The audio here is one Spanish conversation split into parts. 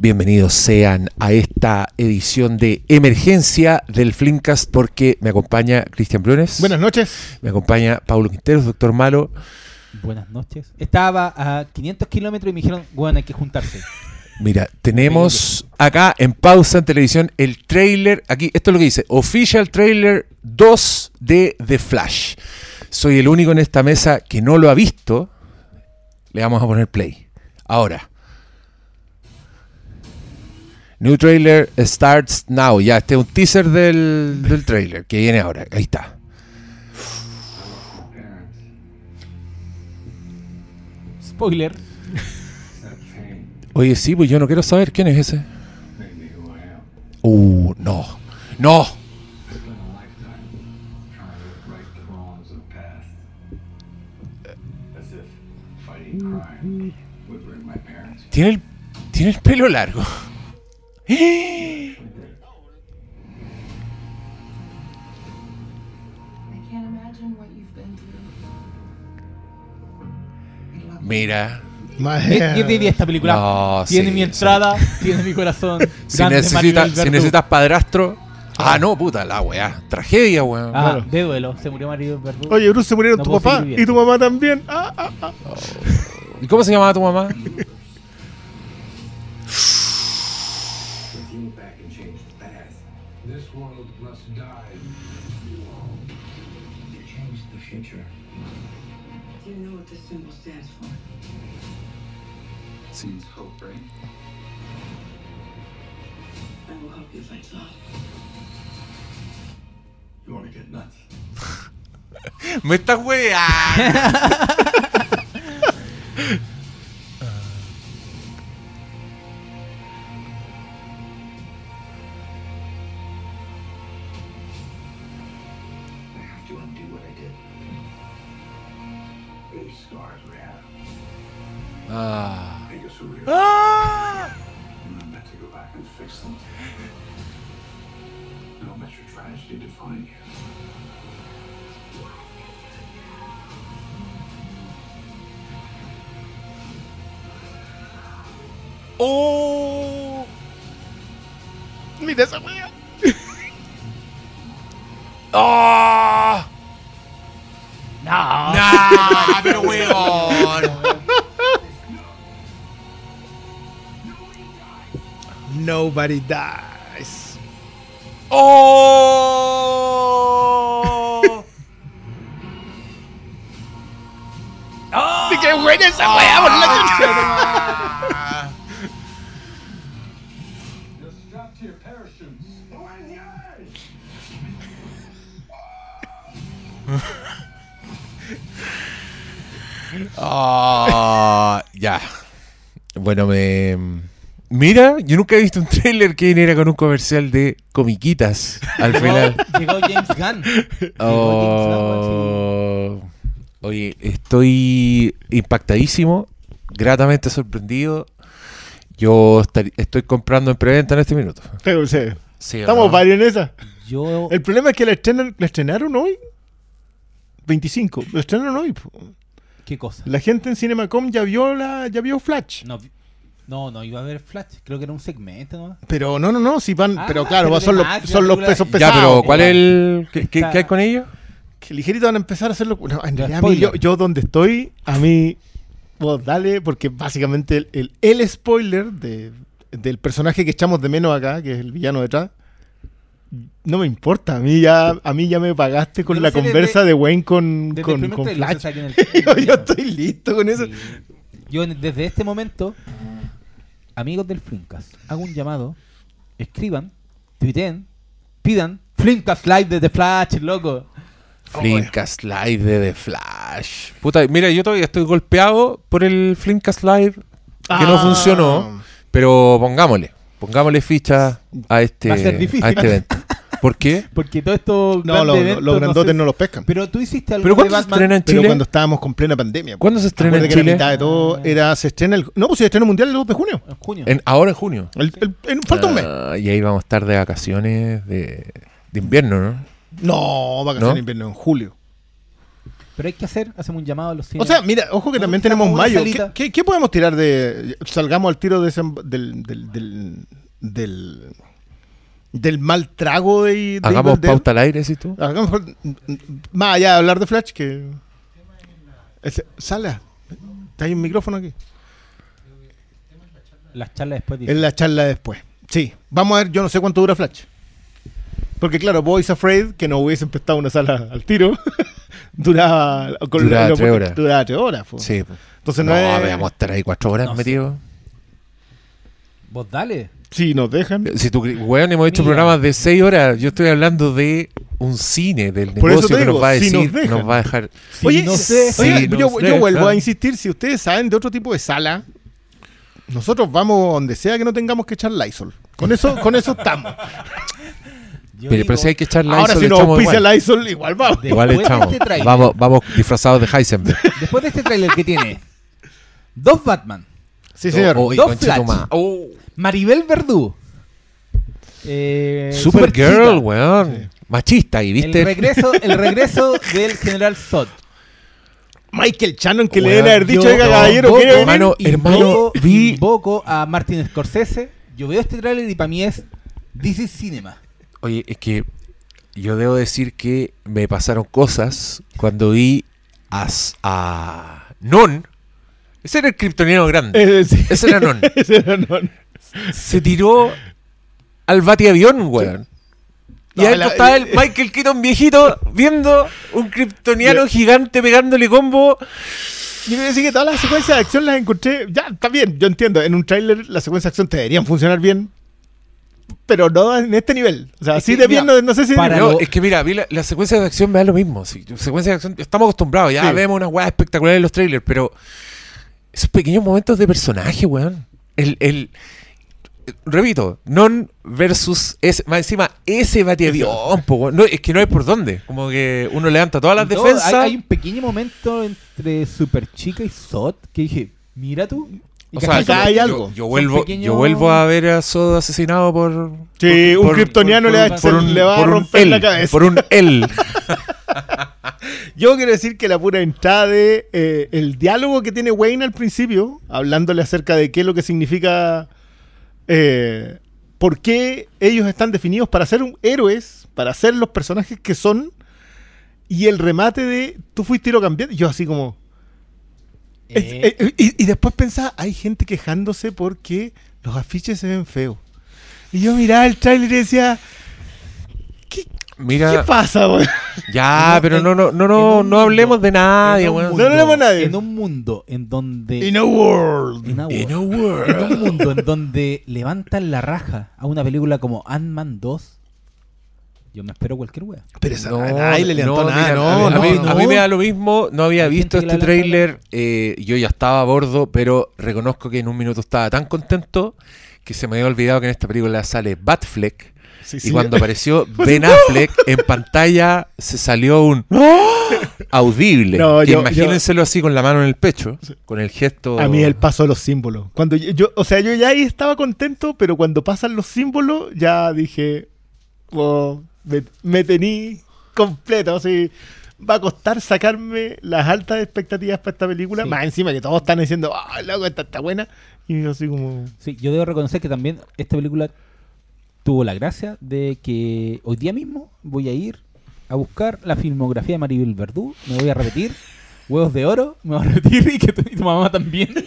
Bienvenidos sean a esta edición de emergencia del Flimcast porque me acompaña Cristian Brunes. Buenas noches. Me acompaña Paulo Quinteros, doctor Malo. Buenas noches. Estaba a 500 kilómetros y me dijeron, bueno, hay que juntarse. Mira, tenemos acá en pausa en televisión el trailer, aquí, esto es lo que dice, Official Trailer 2 de The Flash. Soy el único en esta mesa que no lo ha visto. Le vamos a poner play. Ahora. New trailer starts now. Ya, este es un teaser del, del trailer que viene ahora. Ahí está. Spoiler. Oye, sí, pues yo no quiero saber quién es ese. Uh, no. No. Tiene el, tiene el pelo largo. I can't imagine what you've been through. Mira. ¿Qué, qué diría esta película? No, tiene sí, mi sí. entrada, tiene mi corazón. Si, necesita, si necesitas padrastro. Ah, no, puta, la weá. Tragedia, weón. Ah, Claro. de duelo. Se murió Maribel Verdú. Oye, Bruce, se murieron No tu papá y tu mamá también. Ah, ah, ah. ¿Y cómo se llamaba tu mamá? back and change the past, this world must die. You changed the future. Do you know what this symbol stands for? Seems hope, right? I will help you fight love. You want to get nuts? Me estás weando. what I did. These scars we have Ah. make us who we are. Ah. And I'm meant to go back and fix them. Don't let your tragedy define you. Oh. Mira esa wea. Ah. No. Nah, pero weón. Nobody dies. Oh. ¡Y qué buena esa wea! por la chucha! Ah. Just strap to your parachutes. Ah, ya. Bueno, me. Mira, yo nunca he visto un trailer que viniera con un comercial de comiquitas al final. Llegó James Gunn. Llegó James Gunn, Oh. Oye, estoy impactadísimo, gratamente sorprendido. Yo estar- estoy comprando en preventa en este minuto. Pero, sí, Sí, ¿o Estamos no? varios en esa. Yo. El problema es que la, estrenan, la estrenaron hoy. 25. La estrenaron hoy. ¿Qué cosa? La gente en Cinemacom ya vio la, ya vio Flash. No, no, no iba a haber Flash. Creo que era un segmento, ¿no? Pero no, no, no, si van, Ah, pero claro, pero son, los, Max, son la los película- pesos pesados. Ya, pero. ¿cuál es el. ¿Qué, qué- qué hay con ellos? Que ligerito van a empezar a hacerlo. No, en realidad, a mí, yo, yo donde estoy, a mí, vos dale, porque básicamente el, el, el spoiler de, del personaje que echamos de menos acá, que es el villano detrás, no me importa. A mí ya, a mí ya me pagaste con la desde- conversa de Wayne con, Desde con, el con Flash. o sea, que en el- yo, yo estoy listo con eso. Sí. Yo en- desde este momento, amigos del Flimcast, hago un llamado, escriban, tuiteen, pidan Flimcast Live de The Flash, loco. Flimcast Live de The Flash. Puta, mira, yo todavía estoy golpeado por el Flimcast Live que no Ah. funcionó. Pero pongámosle, pongámosle ficha a este, a este evento. ¿Por qué? Porque todo esto. No, lo- lo- los grandotes no, los pescan. Pero tú hiciste algo ¿Pero de cuándo se estrena en Pero Chile? cuando estábamos con plena pandemia. ¿Cuándo se estrena en Acuérdate que Chile? la mitad de todo era, se estrena el... No, pues se estrena mundial el 2 de junio. En junio. En- ahora en junio. El- el- en- falta un mes. Ah, y ahí vamos a estar de vacaciones de, de invierno, ¿no? No, vacaciones ¿No? de invierno en julio. Pero hay que hacer, hacemos un llamado a los cines. O sea, mira, ojo que No, también tenemos mayo. salita. ¿Qué, qué- qué podemos tirar de. Salgamos al tiro de ese- del, del, del, del, del mal trago de. de Hagamos Evil Dead? pauta al aire, si tú. Hagamos- más allá de hablar de Flash, que. Ese- Sala, hay un micrófono aquí. las charlas después dicen, En la charla después. Sí, vamos a ver, yo no sé cuánto dura Flash. Porque claro, Boys Afraid, que nos hubiesen prestado una sala al tiro, duraba... con Duraba lo- tres horas. Duraba tres horas. po. Sí. Entonces No, no, es... vamos a estar ahí cuatro horas No sé. metidos. Vos dale. Si nos dejan. Si tú, weón, hemos hecho Mira. programas de seis horas. Yo estoy hablando de un cine, del Por eso negocio te que nos va a si decir, nos dejan. nos va a dejar. Si oye, no sé, oye, si yo, nos yo dejan. vuelvo a insistir, si ustedes saben de otro tipo de sala, nosotros vamos donde sea que no tengamos que echar Lysol. Con eso, con eso estamos. yo Pero, digo, pero si hay que echar Ahora Lysol, si nos echamos auspicia igual. Lysol, igual vamos. Igual Después de echamos. este tráiler. vamos, vamos disfrazados de Heisenberg. Después de este tráiler que tiene dos Batman, Sí, señor. Oh, oh, Dos concha tu Flash. ma- Oh. Maribel Verdú, eh, Supergirl, weón. Machista, ¿y viste? El regreso, el regreso del general Zod. Michael Shannon que le deben haber dicho, oiga, caballero, invoco- ¿quiere venir? hermano, hermano, vi- invoco a Martin Scorsese. Yo veo este tráiler y para mí es This is Cinema. Oye, es que yo debo decir que me pasaron cosas cuando vi a, s- a Non. Ese era el kryptoniano grande. Ese era Non. Ese era non. Se tiró al batiavión, weón. Y No, ahí la- estaba el Michael Keaton viejito viendo un kryptoniano gigante pegándole combo. Yo quiero decir que todas las secuencias de acción las encontré. Ya, está bien, yo entiendo. En un tráiler las secuencias de acción te deberían funcionar bien. Pero no en este nivel. O sea, así de bien, no, no sé si. para No, lo- es que mira, vi la, la secuencia de acción me da lo mismo. sí, secuencia de acción, estamos acostumbrados, ya Sí. vemos unas weas espectaculares en los trailers, pero esos pequeños momentos de personaje, weón. El, el, repito, non versus ese, más encima ese weón. No, es que no hay por dónde. Como que uno levanta todas las No, defensas. hay, hay un pequeño momento entre Superchica y Zod que dije, mira tú. Y o sea, yo, hay algo. yo vuelvo, pequeños- yo vuelvo a ver a Sod asesinado por. Sí, por- un kryptoniano le, va a por echar- un- le va a romper la cabeza. Por un él. Yo quiero decir que la pura entrada de eh, el diálogo que tiene Wayne al principio, hablándole acerca de qué es lo que significa. Eh, por qué ellos están definidos para ser un- héroes, para ser los personajes que son. Y el remate de tú fuiste y lo cambiaste. Yo así como. Es- eh, y, y después pensaba, hay gente quejándose porque los afiches se ven feos. Y yo miraba el trailer y decía, ¿qué, Mira. qué pasa, güey? Ya, pero no, no, no, no, no hablemos mundo- de nadie, weón. No hablemos de nadie. En un mundo en donde. In a world. in a In a world. world. En un mundo en donde levantan la raja a una película como Ant-Man 2. Yo me espero cualquier wea. Pero esa No, nadie le levantó no, nada, mira, no, a, mí- no, a mí, no. a mí me da lo mismo, no había visto este le tráiler, eh, yo ya estaba a bordo, pero reconozco que en un minuto estaba tan contento que se me había olvidado que en esta película sale Batfleck Sí, y sí. cuando apareció Ben Affleck en pantalla se salió un audible. No, que yo- imagínenselo así con la mano en el pecho, con el gesto. A mí el paso de los símbolos. Cuando yo, yo- o sea, yo ya ahí estaba contento, pero cuando pasan los símbolos, ya dije, oh, me, me tení completo. Así, va a costar sacarme las altas expectativas para esta película. Sí. Más encima que todos están diciendo, ah, loco, esta está buena. Y yo así como, Sí, yo debo reconocer que también esta película tuvo la gracia de que hoy día mismo voy a ir a buscar la filmografía de Maribel Verdú, me voy a repetir Huevos de Oro, me voy a repetir y que tu, y tu mamá también.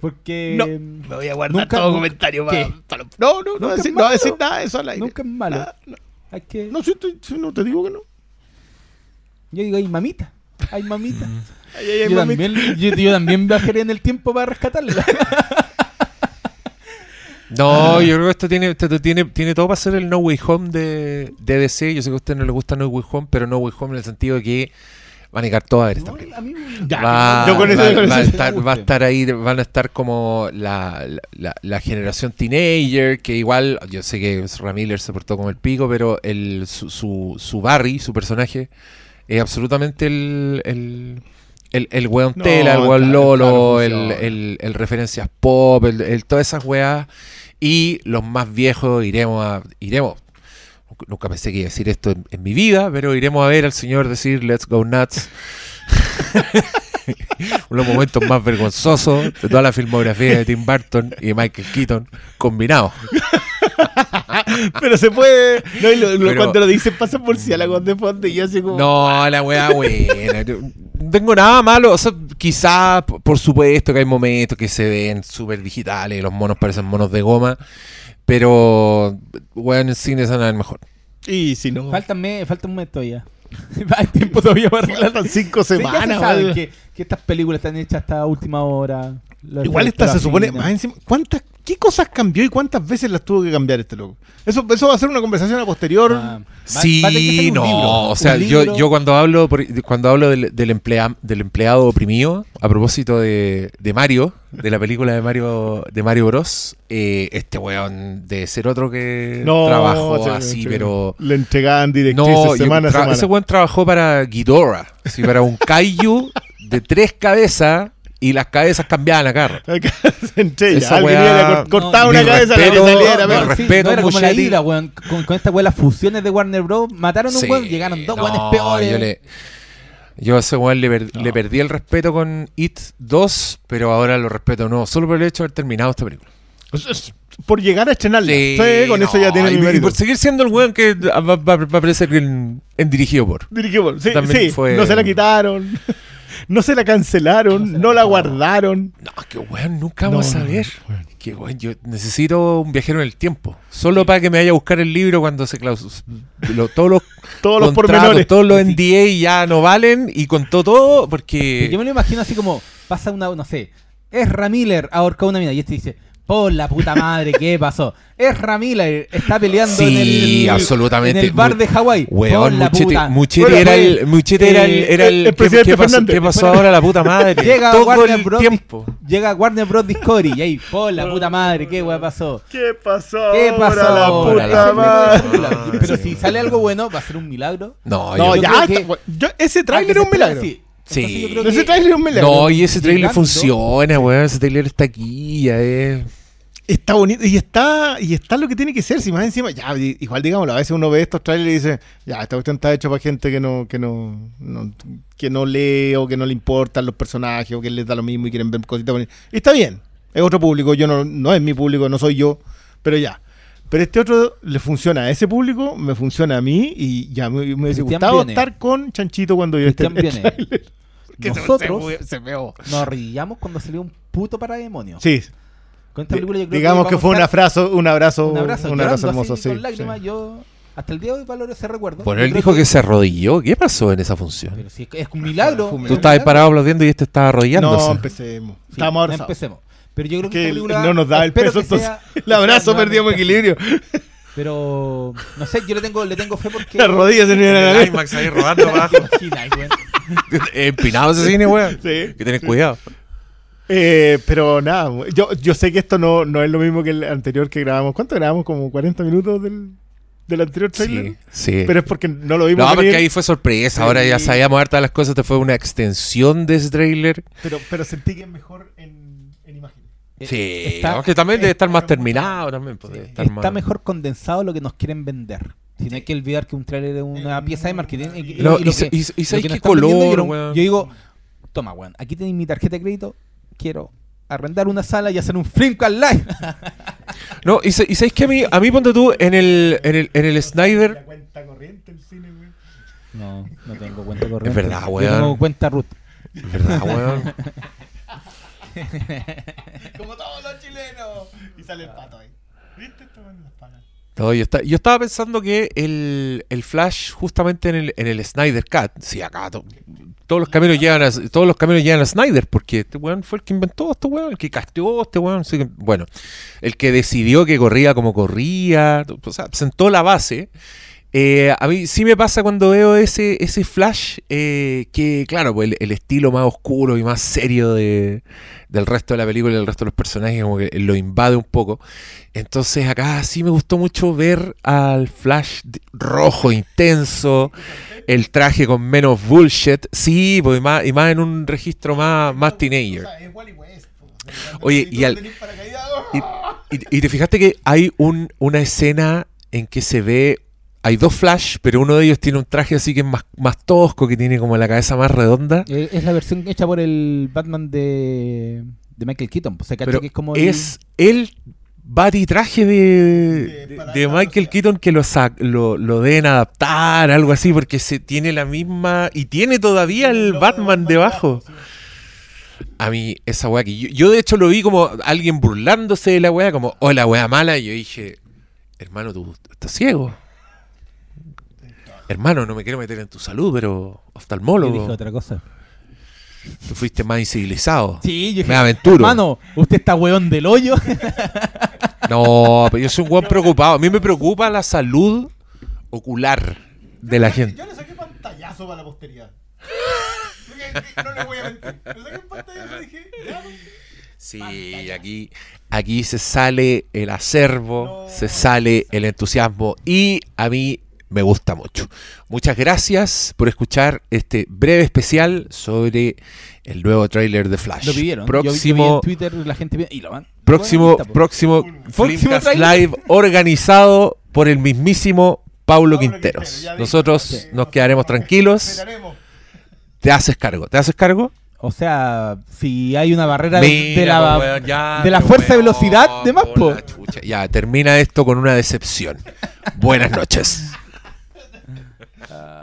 Porque No, me voy a guardar Nunca- todo nunca- comentario para, para- No, no, no, decir, no decir nada de eso al aire. nunca es malo. Nada, no, Hay que, no, si si no te digo que no. yo digo, hay mamita, hay mamita. Ay, ay, ay, yo, también, yo, yo también viajaré en el tiempo para rescatarla. No, yo creo que esto tiene, esto tiene, tiene todo para ser el No Way Home de, de DC. Yo sé que a usted no le gusta No Way Home, pero No Way Home en el sentido de que van a llegar todos a ver esta No, película. a mí Ya, Va, yo con eso- va- con va a eso- estar, va a estar ahí, van a estar como la, la- la- la generación teenager, que igual, yo sé que Ramiller se portó como el pico, pero el, su, su, su Barry, su personaje, es absolutamente el, el, el, el weón No, tela, el weón lolo, el, el- el referencias pop, el, el- todas esas weas, y los más viejos iremos a, iremos, nunca pensé que iba a decir esto en, en mi vida, pero iremos a ver al señor decir Let's Go Nuts. Uno de los momentos más vergonzosos de toda la filmografía de Tim Burton y de Michael Keaton combinados. Pero se puede. No, y lo- Pero- cuando lo dicen pasa por si de fondo y yo así como. No, la weá buena. Yo No tengo nada malo. O sea, quizás, por supuesto, que hay momentos que se ven súper digitales, los monos parecen monos de goma. Pero, weón, en cine son el mejor. Y si no. Faltan, me, falta un mes todavía. Hay tiempo todavía para arreglar. Faltan cinco Sí, ya se semanas. sabe weón. que, que estas películas están hechas hasta última hora. Los Igual esta se supone. Más encima, ¿cuántas, ¿Qué cosas cambió y cuántas veces las tuvo que cambiar este loco? Eso, eso va a ser una conversación a posterior. Ah, va- va a Sí, un no, libro, o sea, un yo, libro. yo cuando hablo por- cuando hablo del, del, emplea- del empleado oprimido, a propósito de, de Mario, de la película de Mario de Mario Bros, eh, este weón de ser otro que no, trabajó sí, así, sí. pero Le entregaban directrices no, semana a tra- semana. ese weón trabajó para Ghidorah, así, para un kaiju de tres cabezas y las cabezas cambiaban a carro. Acá se entrega. Esa Alguien weá- iba a cor- cortaba No, una mi cabeza la que respeto, saliera. no, pero- respeto, no era como la Muschetti. isla, weón. Con, con esta weón, las fusiones de Warner Bros. Mataron a un Sí, weón, llegaron dos no, weones peores. Yo, le, yo a ese weón le, per- le perdí el respeto con It 2, pero ahora lo respeto no, solo por el hecho de haber terminado esta película. Es- es Por llegar a estrenarla. Sí, con eso ya tiene y, mi y mérito. por seguir siendo el weón que va, va- va a aparecer en, en dirigido por. Dirigió por- Sí, También sí, fue- no se la quitaron. No se la cancelaron, no, la la guardaron. No, que weón, nunca vamos No, a no, ver. weón. Que weón, yo necesito un viajero en el tiempo. Solo para que me vaya a buscar el libro cuando se claus... lo- todos los Todos los pormenores. todos los. NDA ya no valen y contó todo porque... Yo me lo imagino así como, pasa una, no sé, Ezra Miller ahorcó una mina y este dice, por la puta madre, ¿qué pasó? Ezra Miller está peleando Sí, en el, absolutamente. en el bar de Hawái. Weón, la Muchete, puta. Muchete Bueno, era el, Muchete era el, eh, era el, el- ¿qué- presidente ¿qué, pasó, Fernández. qué pasó ahora la puta madre? Llega todo Warner el Bros. tiempo. Llega Warner Bros. Discovery y ahí, por la puta madre, ¿qué weá pasó? ¿Qué pasó? ¿Qué pasó? ahora, la ahora? puta La madre? Pero si sale algo bueno, va a ser un milagro. No, No, yo- ya. creo que- está- yo- ese Ah, tráiler que es un milagro. sí. Sí. Yo creo Ese tráiler es un milagro. no, y ese trailer Llegando. funciona, weón. Ese trailer está aquí, ya es. Está bonito y está y está lo que tiene que ser. Si más encima, ya, igual digámoslo, a veces uno ve estos trailers y dice, ya, esta cuestión está hecha para gente que no, que no, no- que no lee o que no le importan los personajes o que les da lo mismo y quieren ver cositas bonitas. Y está bien, es otro público, yo no, no es mi público, no soy yo, pero ya. Pero este otro le funciona a ese público, me funciona a mí y ya me, me hubiese gustado Viene. estar con Chanchito cuando yo esté Nosotros se, se nos arrodillamos cuando salió un puto para demonios. Sí, Con esta película yo creo digamos que fue un abrazo, un abrazo, un abrazo, un abrazo hermoso, así, sí. con lágrimas. sí. Yo hasta el día de hoy valoro ese recuerdo. Bueno, él dijo que se arrodilló. ¿Qué pasó en esa función? Pero si es, que es un milagro. Tú estabas parado aplaudiendo y este estaba No, arrodillándose. empecemos. Sí, no abrazados. empecemos. Pero yo creo que, Que esta el- película, no nos da el peso, entonces sea- el abrazo sea perdíamos equilibrio. Pero no sé, yo le tengo, le tengo fe porque. Las rodillas se me iban a la. IMAX ahí rodando para ¿Te abajo. Empinado ese cine, weón. Sí. Hay que tener cuidado. Eh, pero nada, yo, yo sé que esto no, no es lo mismo que el anterior que grabamos. ¿Cuánto grabamos? Como 40 minutos del, del anterior trailer. Sí, sí. Pero es porque no lo vimos No, porque ahí fue sorpresa. Ahora ya sabíamos hartas las cosas. Te fue una extensión de ese trailer. pero, pero sentí que es mejor en. Sí, Eh, Está- aunque también debe estar más terminado. También, debe estar Está más- mejor condensado lo que nos quieren vender. Si no hay que olvidar que un trailer es una pieza de marketing. Y, No, y y que- y- que qué color, yo, weón. yo digo, toma, weón, aquí tenéis mi tarjeta de crédito, quiero arrendar una sala y hacer un film con live. No, y, sa- y sabes que a mí, a mí ponte tú en el, en el, en el Snyder. cuenta corriente el cine, güey. No, no tengo cuenta corriente. Es verdad, Yo weón. tengo cuenta root. ¿Verdad, weón? Como todos los chilenos. Y sale el pato ahí. ¿Viste? Esto las. No, yo, esta- yo estaba pensando que el, el Flash, justamente en el, en el Snyder Cut, sí, acá to- todos los caminos llegan a, todos los caminos llegan a Snyder, porque este weón fue el que inventó este weón, el que casteó este weón, así que, bueno, el que decidió que corría como corría, o sea, sentó la base. Eh, a mí sí me pasa cuando veo ese, ese flash, eh, que claro, pues el, el estilo más oscuro y más serio de, del resto de la película y del resto de los personajes como que lo invade un poco. Entonces acá sí me gustó mucho ver al flash rojo, intenso, el traje con menos bullshit, sí, pues, y, más, y más en un registro más, más teenager. es Wally West. po. Oye, y al- Y, y- y te fijaste que hay un, una escena en que se ve hay dos Flash, pero uno de ellos tiene un traje así que es más, más tosco, que tiene como la cabeza más redonda. Eh, es la versión hecha por el Batman de, de Michael Keaton. pues, Se cacha Pero que es como el- es el body traje de, De- de Michael. Keaton que lo, lo, lo deben adaptar, algo así, porque se tiene la misma. Y tiene todavía el de Batman debajo. sí. A mí, esa weá que yo, yo de hecho lo vi como alguien burlándose de la weá, como, oh, la weá mala, y yo dije, hermano, tú estás ciego. Hermano, no me quiero meter en tu salud, pero Yo oftalmólogo, dije otra cosa. tú fuiste más incivilizado. Sí, yo dije, Me aventuro. hermano, usted está weón del hoyo. No, pero yo soy un buen preocupado. A mí me preocupa la salud ocular de la gente. Yo le saqué pantallazo para la posteridad. no le voy a mentir. Le saqué un pantallazo y dije, ya. Sí, aquí, aquí se sale el acervo, No. se sale el entusiasmo y a mí me gusta mucho. Muchas gracias por escuchar este breve especial sobre el nuevo tráiler de Flash. Lo pidieron. Yo- Yo, vi Próximo, en Twitter la gente pide- y lo van. próximo, Bueno, próximo Próximo. Live organizado por el mismísimo Paulo Paulo Quinteros. Quintero. Nosotros Sí. nos quedaremos tranquilos. Te haces cargo. ¿Te haces cargo? O sea, si hay una barrera de, Mira, de la, po, weón, ya, de la fuerza weón, velocidad de más, po. Ya, termina esto con una decepción. Buenas noches. Ah.